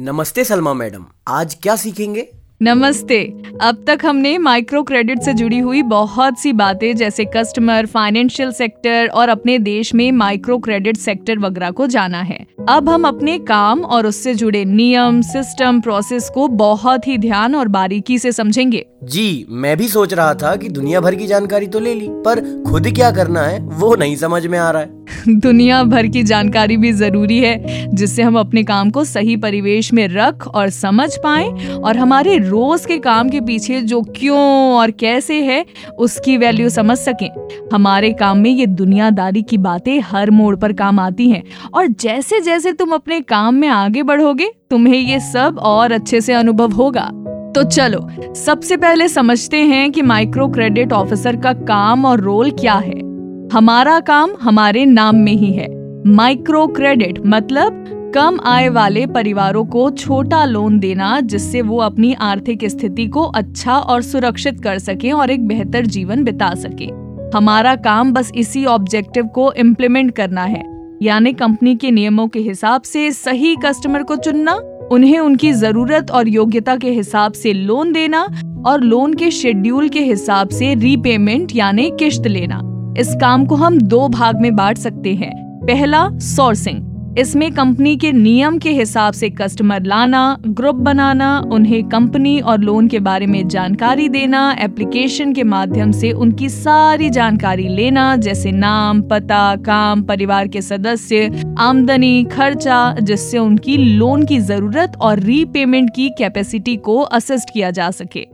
नमस्ते सलमा मैडम, आज क्या सीखेंगे? नमस्ते। अब तक हमने माइक्रो क्रेडिट से जुड़ी हुई बहुत सी बातें, जैसे कस्टमर फाइनेंशियल सेक्टर और अपने देश में माइक्रो क्रेडिट सेक्टर वगैरह को जाना है। अब हम अपने काम और उससे जुड़े नियम सिस्टम प्रोसेस को बहुत ही ध्यान और बारीकी से समझेंगे। जी मैं भी सोच रहा था कि दुनिया भर की जानकारी तो ले ली पर खुद क्या करना है वो नहीं समझ में आ रहा है। दुनिया भर की जानकारी भी ज़रूरी है जिससे हम अपने काम को सही परिवेश में रख और समझ पाए और हमारे रोज के काम के पीछे जो क्यों और कैसे है उसकी वैल्यू समझ सकें। हमारे काम में ये दुनियादारी की बातें हर मोड़ पर काम आती हैं और जैसे जैसे तुम अपने काम में आगे बढ़ोगे, तुम्हें ये सब और अच्छे से अनुभव होगा। तो चलो, सबसे पहले समझते हैं कि माइक्रो क्रेडिट ऑफिसर का काम और रोल क्या है। हमारा काम हमारे नाम में ही है। माइक्रो क्रेडिट मतलब कम आय वाले परिवारों को छोटा लोन देना, जिससे वो अपनी आर्थिक स्थिति को अच्छा और सुरक्षित कर सके और एक बेहतर जीवन बिता सके। हमारा काम बस इसी ऑब्जेक्टिव को इम्प्लीमेंट करना है। यानी कंपनी के नियमों के हिसाब से सही कस्टमर को चुनना, उन्हें उनकी ज़रूरत और योग्यता के हिसाब से लोन देना और लोन के शेड्यूल के हिसाब से रीपेमेंट यानी किश्त लेना। इस काम को हम दो भाग में बांट सकते हैं। पहला सोर्सिंग इसमें कंपनी के नियम के हिसाब से कस्टमर लाना ग्रुप बनाना, उन्हें कंपनी और लोन के बारे में जानकारी देना एप्लीकेशन के माध्यम से उनकी सारी जानकारी लेना, जैसे नाम, पता, काम, परिवार के सदस्य, आमदनी, खर्चा, जिससे उनकी लोन की ज़रूरत और रीपेमेंट की कैपेसिटी को असिस्ट किया जा सके।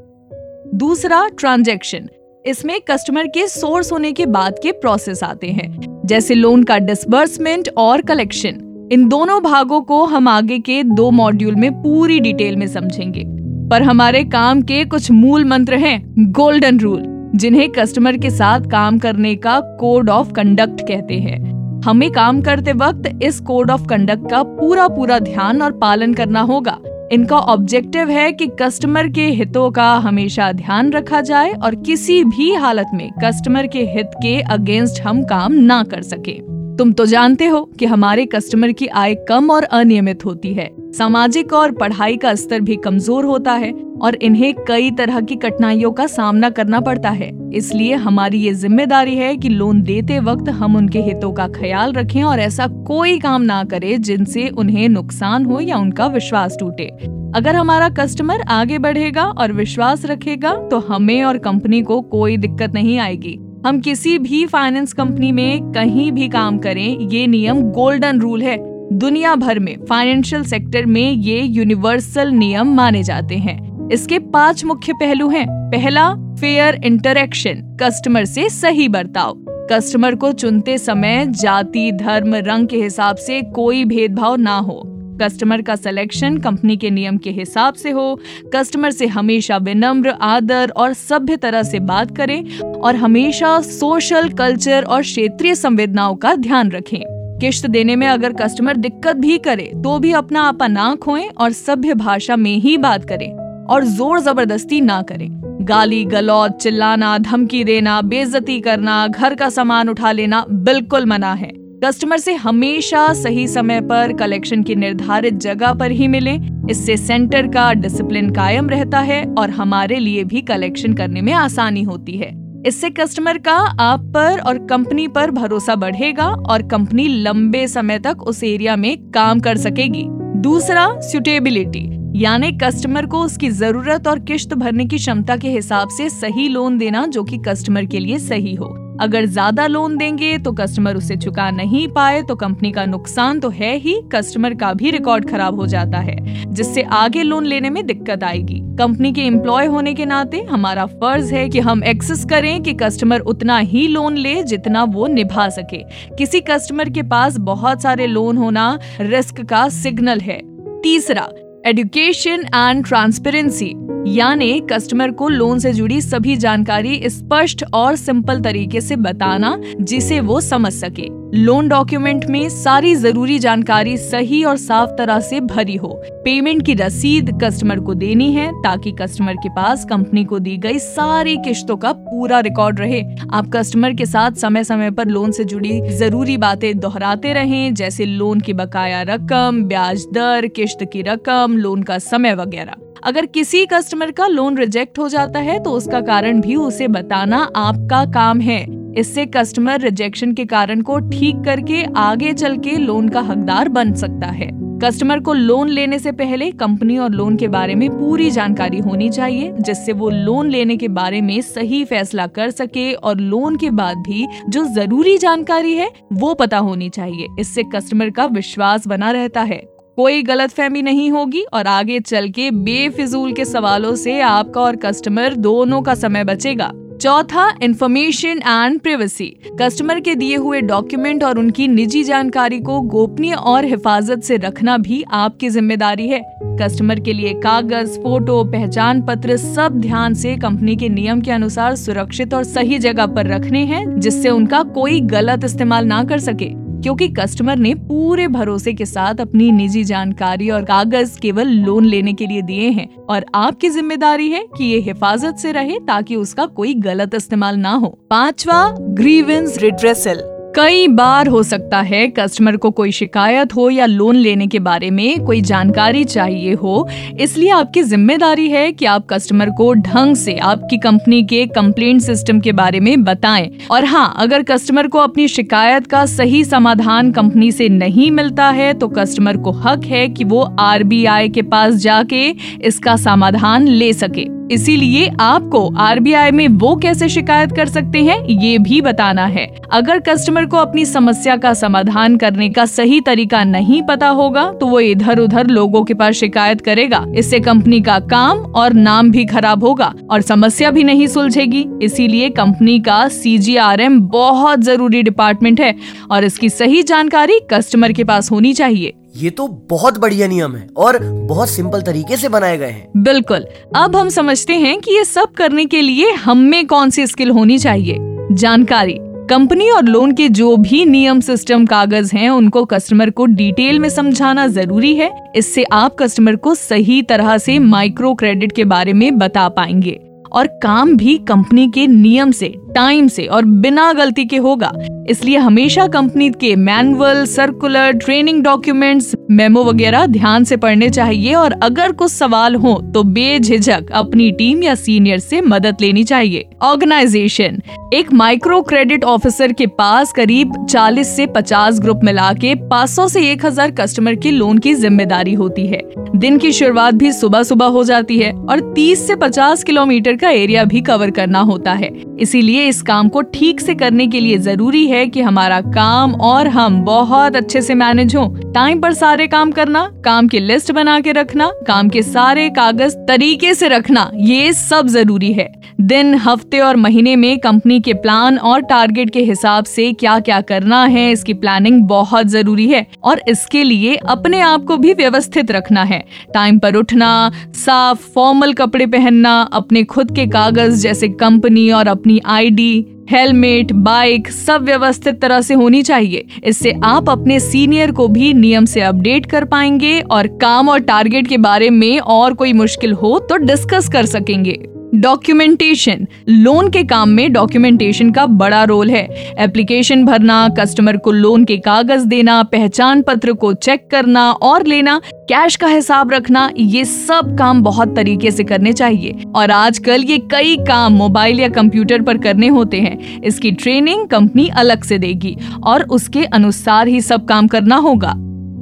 दूसरा ट्रांजेक्शन इसमें कस्टमर के सोर्स होने के बाद के प्रोसेस आते हैं, जैसे लोन का डिसबर्समेंट और कलेक्शन इन दोनों भागों को हम आगे के दो मॉड्यूल में पूरी डिटेल में समझेंगे। पर हमारे काम के कुछ मूल मंत्र हैं गोल्डन रूल जिन्हें कस्टमर के साथ काम करने का कोड ऑफ़ कंडक्ट कहते हैं। हमें काम करते वक्त इस कोड ऑफ़ कंडक्ट का पूरा पूरा ध्यान और पालन करना होगा। इनका ऑब्जेक्टिव है कि कस्टमर के हितों का हमेशा ध्यान रखा जाए और किसी भी हालत में कस्टमर के हित के अगेंस्ट हम काम ना कर सके। तुम तो जानते हो कि हमारे कस्टमर की आय कम और अनियमित होती है। सामाजिक और पढ़ाई का स्तर भी कमज़ोर होता है और इन्हें कई तरह की कठिनाइयों का सामना करना पड़ता है। इसलिए हमारी ये ज़िम्मेदारी है कि लोन देते वक्त हम उनके हितों का ख्याल रखें और ऐसा कोई काम ना करें जिनसे उन्हें नुकसान हो या उनका विश्वास टूटे। अगर हमारा कस्टमर आगे बढ़ेगा और विश्वास रखेगा तो हमें और कंपनी को कोई दिक्कत नहीं आएगी। हम किसी भी फाइनेंस कंपनी में कहीं भी काम करें, ये नियम गोल्डन रूल है। दुनिया भर में फाइनेंशियल सेक्टर में ये यूनिवर्सल नियम माने जाते हैं। इसके पाँच मुख्य पहलू हैं। पहला फेयर इंटरेक्शन कस्टमर से सही बर्ताव। कस्टमर को चुनते समय जाति, धर्म, रंग के हिसाब से कोई भेदभाव ना हो। कस्टमर का सिलेक्शन कंपनी के नियम के हिसाब से हो। कस्टमर से हमेशा विनम्र, आदर और सभ्य तरह से बात करें और हमेशा सोशल कल्चर और क्षेत्रीय संवेदनाओं का ध्यान रखें। किश्त देने में अगर कस्टमर दिक्कत भी करे तो भी अपना आपा ना खोएँ और सभ्य भाषा में ही बात करें और ज़ोर ज़बरदस्ती ना करें। गाली, गलौज, चिल्लाना, धमकी देना बेजती करना, घर का सामान उठा लेना बिल्कुल मना है। कस्टमर से हमेशा सही समय पर कलेक्शन की निर्धारित जगह पर ही मिले। इससे सेंटर का डिसिप्लिन कायम रहता है और हमारे लिए भी कलेक्शन करने में आसानी होती है। इससे कस्टमर का आप पर और कंपनी पर भरोसा बढ़ेगा और कंपनी लंबे समय तक उस एरिया में काम कर सकेगी। दूसरा सुटेबिलिटी यानी कस्टमर को उसकी ज़रूरत और किश्त भरने की क्षमता के हिसाब से सही लोन देना जो कि कस्टमर के लिए सही हो। अगर ज़्यादा लोन देंगे तो कस्टमर उसे चुका नहीं पाए तो कंपनी का नुकसान तो है ही कस्टमर का भी रिकॉर्ड खराब हो जाता है, जिससे आगे लोन लेने में दिक्कत आएगी। कंपनी के एम्प्लॉय होने के नाते हमारा फ़र्ज़ है कि हम एक्सेस करें कि कस्टमर उतना ही लोन ले जितना वो निभा सके। किसी कस्टमर के पास बहुत सारे लोन होना रिस्क का सिग्नल है। तीसरा एजुकेशन एंड ट्रांसपेरेंसी यानी कस्टमर को लोन से जुड़ी सभी जानकारी स्पष्ट और सिंपल तरीके से बताना जिसे वो समझ सके। लोन डॉक्यूमेंट में सारी ज़रूरी जानकारी सही और साफ़ तरह से भरी हो। पेमेंट की रसीद कस्टमर को देनी है ताकि कस्टमर के पास कंपनी को दी गई सारी किश्तों का पूरा रिकॉर्ड रहे। आप कस्टमर के साथ समय समय पर लोन से जुड़ी ज़रूरी बातें दोहराते रहें, जैसे लोन की बकाया रकम, ब्याज दर, किश्त की रकम लोन का समय वगैरह। अगर किसी कस्टमर का लोन रिजेक्ट हो जाता है तो उसका कारण भी उसे बताना आपका काम है। इससे कस्टमर रिजेक्शन के कारण को ठीक करके आगे चल के लोन का हकदार बन सकता है। कस्टमर को लोन लेने से पहले कंपनी और लोन के बारे में पूरी जानकारी होनी चाहिए, जिससे वो लोन लेने के बारे में सही फैसला कर सके और लोन के बाद भी जो ज़रूरी जानकारी है, वो पता होनी चाहिए। इससे कस्टमर का विश्वास बना रहता है। कोई गलत फहमी नहीं होगी और आगे चल के बेफिजूल के सवालों से आपका और कस्टमर दोनों का समय बचेगा। चौथा इंफॉर्मेशन एंड प्रिवेसी कस्टमर के दिए हुए डॉक्यूमेंट और उनकी निजी जानकारी को गोपनीय और हिफाजत से रखना भी आपकी ज़िम्मेदारी है। कस्टमर के लिए कागज़ फ़ोटो पहचान पत्र सब ध्यान से कंपनी के नियम के अनुसार सुरक्षित और सही जगह पर रखने हैं, जिससे उनका कोई गलत इस्तेमाल ना कर सके। क्योंकि कस्टमर ने पूरे भरोसे के साथ अपनी निजी जानकारी और कागज़ केवल लोन लेने के लिए दिए हैं। और आपकी ज़िम्मेदारी है कि ये हिफाजत से रहे ताकि उसका कोई गलत इस्तेमाल ना हो। पांचवा ग्रीवेंस रिड्रेसल कई बार हो सकता है कस्टमर को कोई शिकायत हो या लोन लेने के बारे में कोई जानकारी चाहिए हो। इसलिए आपकी ज़िम्मेदारी है कि आप कस्टमर को ढंग से आपकी कंपनी के कंप्लेंट सिस्टम के बारे में बताएँ। और हाँ अगर कस्टमर को अपनी शिकायत का सही समाधान कंपनी से नहीं मिलता है तो कस्टमर को हक है कि वो आरबीआई के पास जाके इसका समाधान ले सके। इसीलिए आपको आरबीआई में वो कैसे शिकायत कर सकते हैं, ये भी बताना है। अगर कस्टमर को अपनी समस्या का समाधान करने का सही तरीका नहीं पता होगा तो वो इधर उधर लोगों के पास शिकायत करेगा। इससे कंपनी का काम और नाम भी खराब होगा और समस्या भी नहीं सुलझेगी। इसीलिए कंपनी का सीजीआरएम बहुत ज़रूरी डिपार्टमेंट है और इसकी सही जानकारी कस्टमर के पास होनी चाहिए। ये तो बहुत बढ़िया नियम है और बहुत सिंपल तरीके से बनाए गए हैं। बिल्कुल। अब हम समझते हैं कि ये सब करने के लिए हम में कौन सी स्किल होनी चाहिए। जानकारी। कंपनी और लोन के जो भी नियम, सिस्टम, कागज़ हैं, उनको कस्टमर को डिटेल में समझाना ज़रूरी है। इससे आप कस्टमर को सही तरह से माइक्रो क्रेडिट के बारे में बता पाएँगे। और काम भी कंपनी के नियम से टाइम से और बिना गलती के होगा। इसलिए हमेशा कंपनी के manual circular training documents memo वगैरह ध्यान से पढ़ने चाहिए और अगर कुछ सवाल हो तो बेझिझक अपनी टीम या सीनियर से मदद लेनी चाहिए। ऑर्गेनाइजेशन एक माइक्रो क्रेडिट ऑफिसर के पास करीब 40 से 50 ग्रुप मिला के 500 से 1000 कस्टमर के लोन की ज़िम्मेदारी होती है। दिन की शुरुआत भी सुबह सुबह हो जाती है और 30 से 50 किलोमीटर का एरिया भी कवर करना होता है। इसीलिए इस काम को ठीक से करने के लिए ज़रूरी है कि हमारा काम और हम बहुत अच्छे से मैनेज हो। टाइम पर सारे काम करना, काम की लिस्ट बना के रखना, काम के सारे कागज़ तरीके से रखना, ये सब ज़रूरी है। दिन, हफ़्ते और महीने में कंपनी के प्लान और टारगेट के हिसाब से क्या क्या करना है, इसकी प्लानिंग बहुत ज़रूरी है और इसके लिए अपने आप को भी व्यवस्थित रखना है। टाइम पर उठना, साफ़ फॉर्मल कपड़े पहनना, अपने खुद के कागज़ जैसे कंपनी और अपनी आईडी हेलमेट बाइक सब व्यवस्थित तरह से होनी चाहिए। इससे आप अपने सीनियर को भी नियम से अपडेट कर पाएँगे और काम और टारगेट के बारे में और कोई मुश्किल हो तो डिस्कस कर सकेंगे। डॉक्यूमेंटेशन लोन के काम में डॉक्यूमेंटेशन का बड़ा रोल है. एप्लीकेशन भरना कस्टमर को लोन के कागज़ देना, पहचान पत्र को चेक करना और लेना कैश का हिसाब रखना, ये सब काम बहुत तरीके से करने चाहिए. और आजकल ये कई काम मोबाइल या कंप्यूटर पर करने होते हैं. इसकी ट्रेनिंग कंपनी अलग से देगी और उसके अनुसार ही सब काम करना होगा.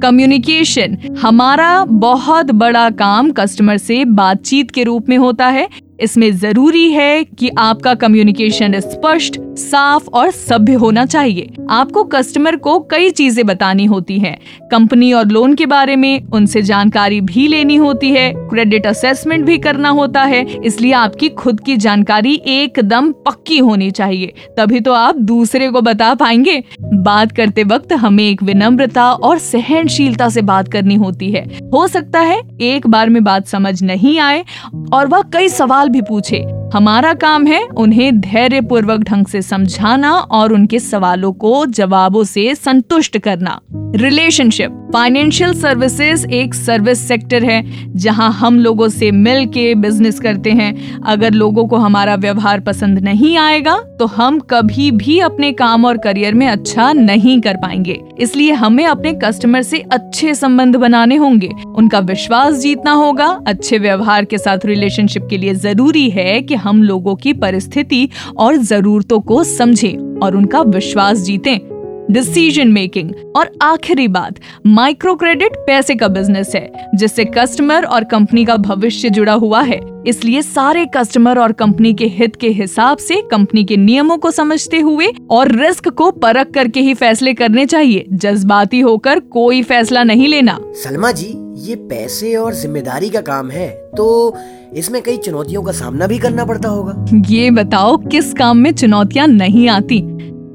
कम्युनिकेशन हमारा बहुत बड़ा काम कस्टमर से बातचीत के रूप में होता है. इसमें ज़रूरी है कि आपका कम्युनिकेशन स्पष्ट, साफ़ और सभ्य होना चाहिए। आपको कस्टमर को कई चीज़ें बतानी होती हैं। कंपनी और लोन के बारे में उनसे जानकारी भी लेनी होती है क्रेडिट असेसमेंट भी करना होता है, इसलिए आपकी खुद की जानकारी एकदम पक्की होनी चाहिए। तभी तो आप दूसरे को बता पाएँगे। बात करते वक्त हमें एक विनम्रता और सहनशीलता से बात करनी होती है। हो सकता है एक बार में बात समझ नहीं आए और वह कई सवाल भी पूछे। हमारा काम है उन्हें धैर्य पूर्वक ढंग से समझाना और उनके सवालों को जवाबों से संतुष्ट करना। रिलेशनशिप फाइनेंशियल सर्विसेज़ एक सर्विस सेक्टर है, जहाँ हम लोगों से मिल के बिज़नेस करते हैं। अगर लोगों को हमारा व्यवहार पसंद नहीं आएगा तो हम कभी भी अपने काम और करियर में अच्छा नहीं कर पाएँगे। इसलिए हमें अपने कस्टमर से अच्छे संबंध बनाने होंगे। उनका विश्वास जीतना होगा। अच्छे व्यवहार के साथ रिलेशनशिप के लिए ज़रूरी है कि हम लोगों की परिस्थिति और जरूरतों को समझें और उनका विश्वास जीतें। डिसीज़न मेकिंग और आखिरी बात माइक्रो क्रेडिट पैसे का बिज़नेस है जिससे कस्टमर और कंपनी का भविष्य जुड़ा हुआ है। इसलिए सारे कस्टमर और कंपनी के हित के हिसाब से कंपनी के नियमों को समझते हुए और रिस्क को परख करके ही फैसले करने चाहिए। जज्बाती होकर कोई फैसला नहीं लेना। सलमा जी ये पैसे और ज़िम्मेदारी का काम है तो इसमें कई चुनौतियों का सामना भी करना पड़ता होगा। ये बताओ किस काम में चुनौतियाँ नहीं आती?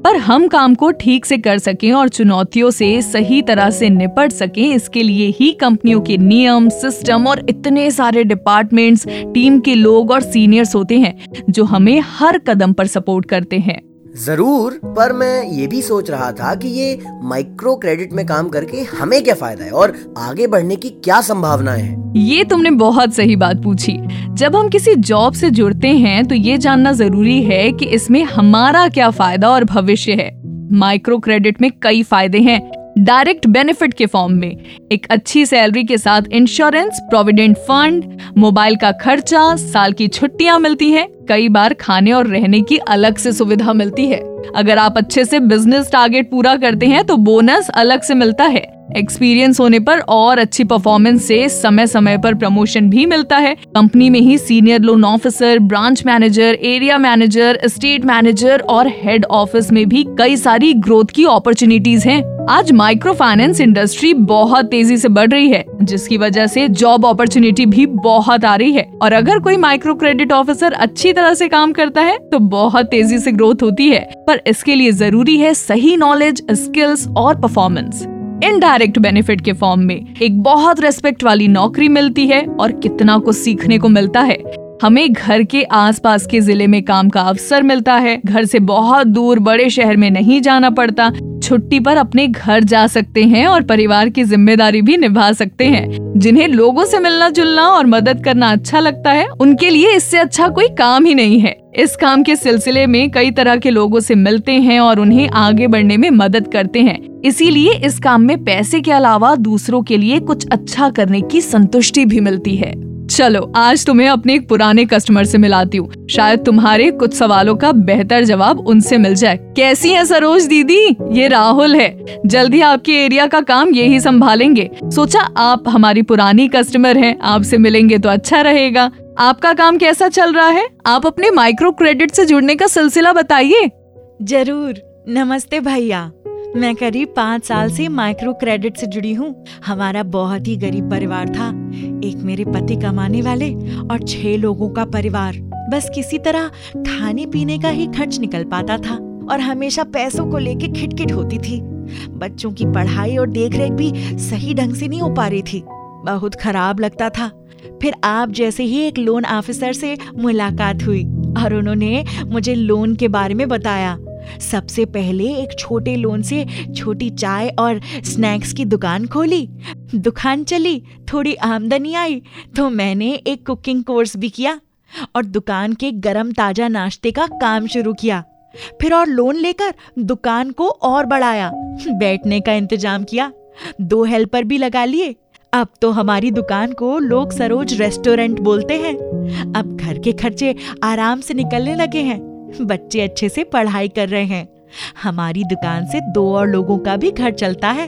पर हम काम को ठीक से कर सकें और चुनौतियों से सही तरह से निपट सकें, इसके लिए ही कंपनियों के नियम, सिस्टम और इतने सारे डिपार्टमेंट्स, टीम के लोग और सीनियर्स होते हैं, जो हमें हर कदम पर सपोर्ट करते हैं। ज़रूर, पर मैं ये भी सोच रहा था कि ये माइक्रो क्रेडिट में काम करके हमें क्या फ़ायदा है और आगे बढ़ने की क्या संभावना है? ये तुमने बहुत सही बात पूछी। जब हम किसी जॉब से जुड़ते हैं तो ये जानना ज़रूरी है कि इसमें हमारा क्या फ़ायदा और भविष्य है। माइक्रो क्रेडिट में कई फ़ायदे हैं। डायरेक्ट बेनिफिट के फॉर्म में। एक अच्छी सैलरी के साथ इंश्योरेंस, प्रोविडेंट फंड, मोबाइल का खर्चा, साल की छुट्टियाँ मिलती हैं। कई बार खाने और रहने की अलग से सुविधा मिलती है। अगर आप अच्छे से बिज़नेस टारगेट पूरा करते हैं तो बोनस अलग से मिलता है। एक्सपीरियंस होने पर और अच्छी परफॉर्मेंस से समय समय पर प्रमोशन भी मिलता है। कंपनी में ही senior loan officer, branch manager, area manager state manager और हेड ऑफ़िस में भी कई सारी ग्रोथ की अपॉर्चुनिटीज़ हैं। आज माइक्रो फाइनेंस इंडस्ट्री बहुत तेज़ी से बढ़ रही है, जिसकी वजह से जॉब अपॉर्चुनिटी भी बहुत आ रही है। और अगर कोई माइक्रो क्रेडिट ऑफिसर अच्छी तरह से काम करता है तो बहुत तेज़ी से ग्रोथ होती है। पर इसके लिए ज़रूरी है सही नॉलेज स्किल्स और परफॉर्मेंस इनडायरेक्ट बेनिफिट के फॉर्म में एक बहुत रेस्पेक्ट वाली नौकरी मिलती है और कितना कुछ सीखने को मिलता है। हमें घर के आसपास के ज़िले में काम का अवसर मिलता है। घर से बहुत दूर बड़े शहर में नहीं जाना पड़ता। छुट्टी पर अपने घर जा सकते हैं और परिवार की ज़िम्मेदारी भी निभा सकते हैं। जिन्हें लोगों से मिलना जुलना और मदद करना अच्छा लगता है, उनके लिए इससे अच्छा कोई काम ही नहीं है। इस काम के सिलसिले में कई तरह के लोगों से मिलते हैं और उन्हें आगे बढ़ने में मदद करते हैं। इसीलिए इस काम में पैसे के अलावा दूसरों के लिए कुछ अच्छा करने की संतुष्टि भी मिलती है। चलो, आज तुम्हें अपने एक पुराने कस्टमर से मिलाती हूँ। शायद तुम्हारे कुछ सवालों का बेहतर जवाब उनसे मिल जाए। कैसी है सरोज दीदी? ये राहुल है। जल्दी आपके एरिया का काम यही संभालेंगे। सोचा आप हमारी पुरानी कस्टमर हैं, आपसे मिलेंगे तो अच्छा रहेगा। आपका काम कैसा चल रहा है? आप अपने माइक्रो क्रेडिट से जुड़ने का सिलसिला बताइए। ज़रूर। नमस्ते भैया। मैं करीब पाँच साल से माइक्रो क्रेडिट से जुड़ी हूँ। हमारा बहुत ही गरीब परिवार था। एक मेरे पति कमाने वाले और छह लोगों का परिवार। बस किसी तरह खाने पीने का ही खर्च निकल पाता था और हमेशा पैसों को लेके खिटखिट होती थी। बच्चों की पढ़ाई और देखरेख भी सही ढंग से नहीं हो पा रही थी। बहुत खराब लगता था। फिर आप जैसे ही एक लोन ऑफिसर से मुलाकात हुई और उन्होंने मुझे लोन के बारे में बताया। सबसे पहले एक छोटे लोन से छोटी चाय और स्नैक्स की दुकान खोली। दुकान चली, थोड़ी आमदनी आई तो मैंने एक कुकिंग कोर्स भी किया और दुकान के गरम ताज़ा नाश्ते का काम शुरू किया। फिर और लोन लेकर दुकान को और बढ़ाया, बैठने का इंतज़ाम किया, दो हेल्पर भी लगा लिए। अब तो हमारी दुकान को लोग सरोज रेस्टोरेंट बोलते हैं। अब घर के खर्चे आराम से निकलने लगे हैं। बच्चे अच्छे से पढ़ाई कर रहे हैं। हमारी दुकान से दो और लोगों का भी घर चलता है।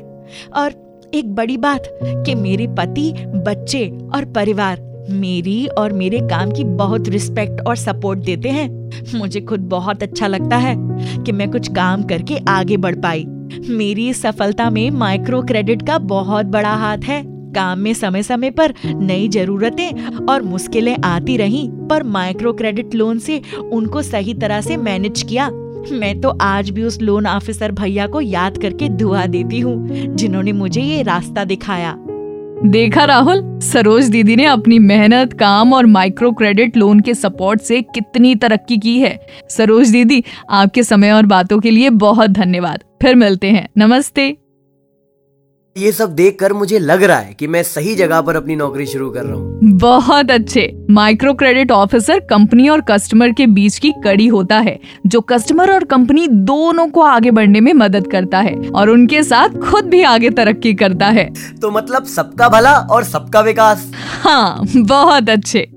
और एक बड़ी बात कि मेरे पति, बच्चे और परिवार मेरी और मेरे काम की बहुत रिस्पेक्ट और सपोर्ट देते हैं। मुझे खुद बहुत अच्छा लगता है कि मैं कुछ काम करके आगे बढ़ पाई। मेरी इस सफलता में माइक्रो क्रेडिट का बहुत बड़ा हाथ है। काम में समय समय पर नई जरूरतें और मुश्किलें आती रहीं, पर माइक्रो क्रेडिट लोन से उनको सही तरह से मैनेज किया। मैं तो आज भी उस लोन ऑफिसर भैया को याद करके दुआ देती हूँ, जिन्होंने मुझे ये रास्ता दिखाया। देखा राहुल, सरोज दीदी ने अपनी मेहनत, काम और माइक्रो क्रेडिट लोन के सपोर्ट से कितनी तरक्की की है। सरोज दीदी, आपके समय और बातों के लिए बहुत धन्यवाद। फिर मिलते हैं। नमस्ते। ये सब देखकर मुझे लग रहा है कि मैं सही जगह पर अपनी नौकरी शुरू कर रहा हूँ। बहुत अच्छे। माइक्रो क्रेडिट ऑफिसर कंपनी और कस्टमर के बीच की कड़ी होता है जो कस्टमर और कंपनी दोनों को आगे बढ़ने में मदद करता है और उनके साथ खुद भी आगे तरक्की करता है। तो मतलब सबका भला और सबका विकास। हाँ बहुत अच्छे।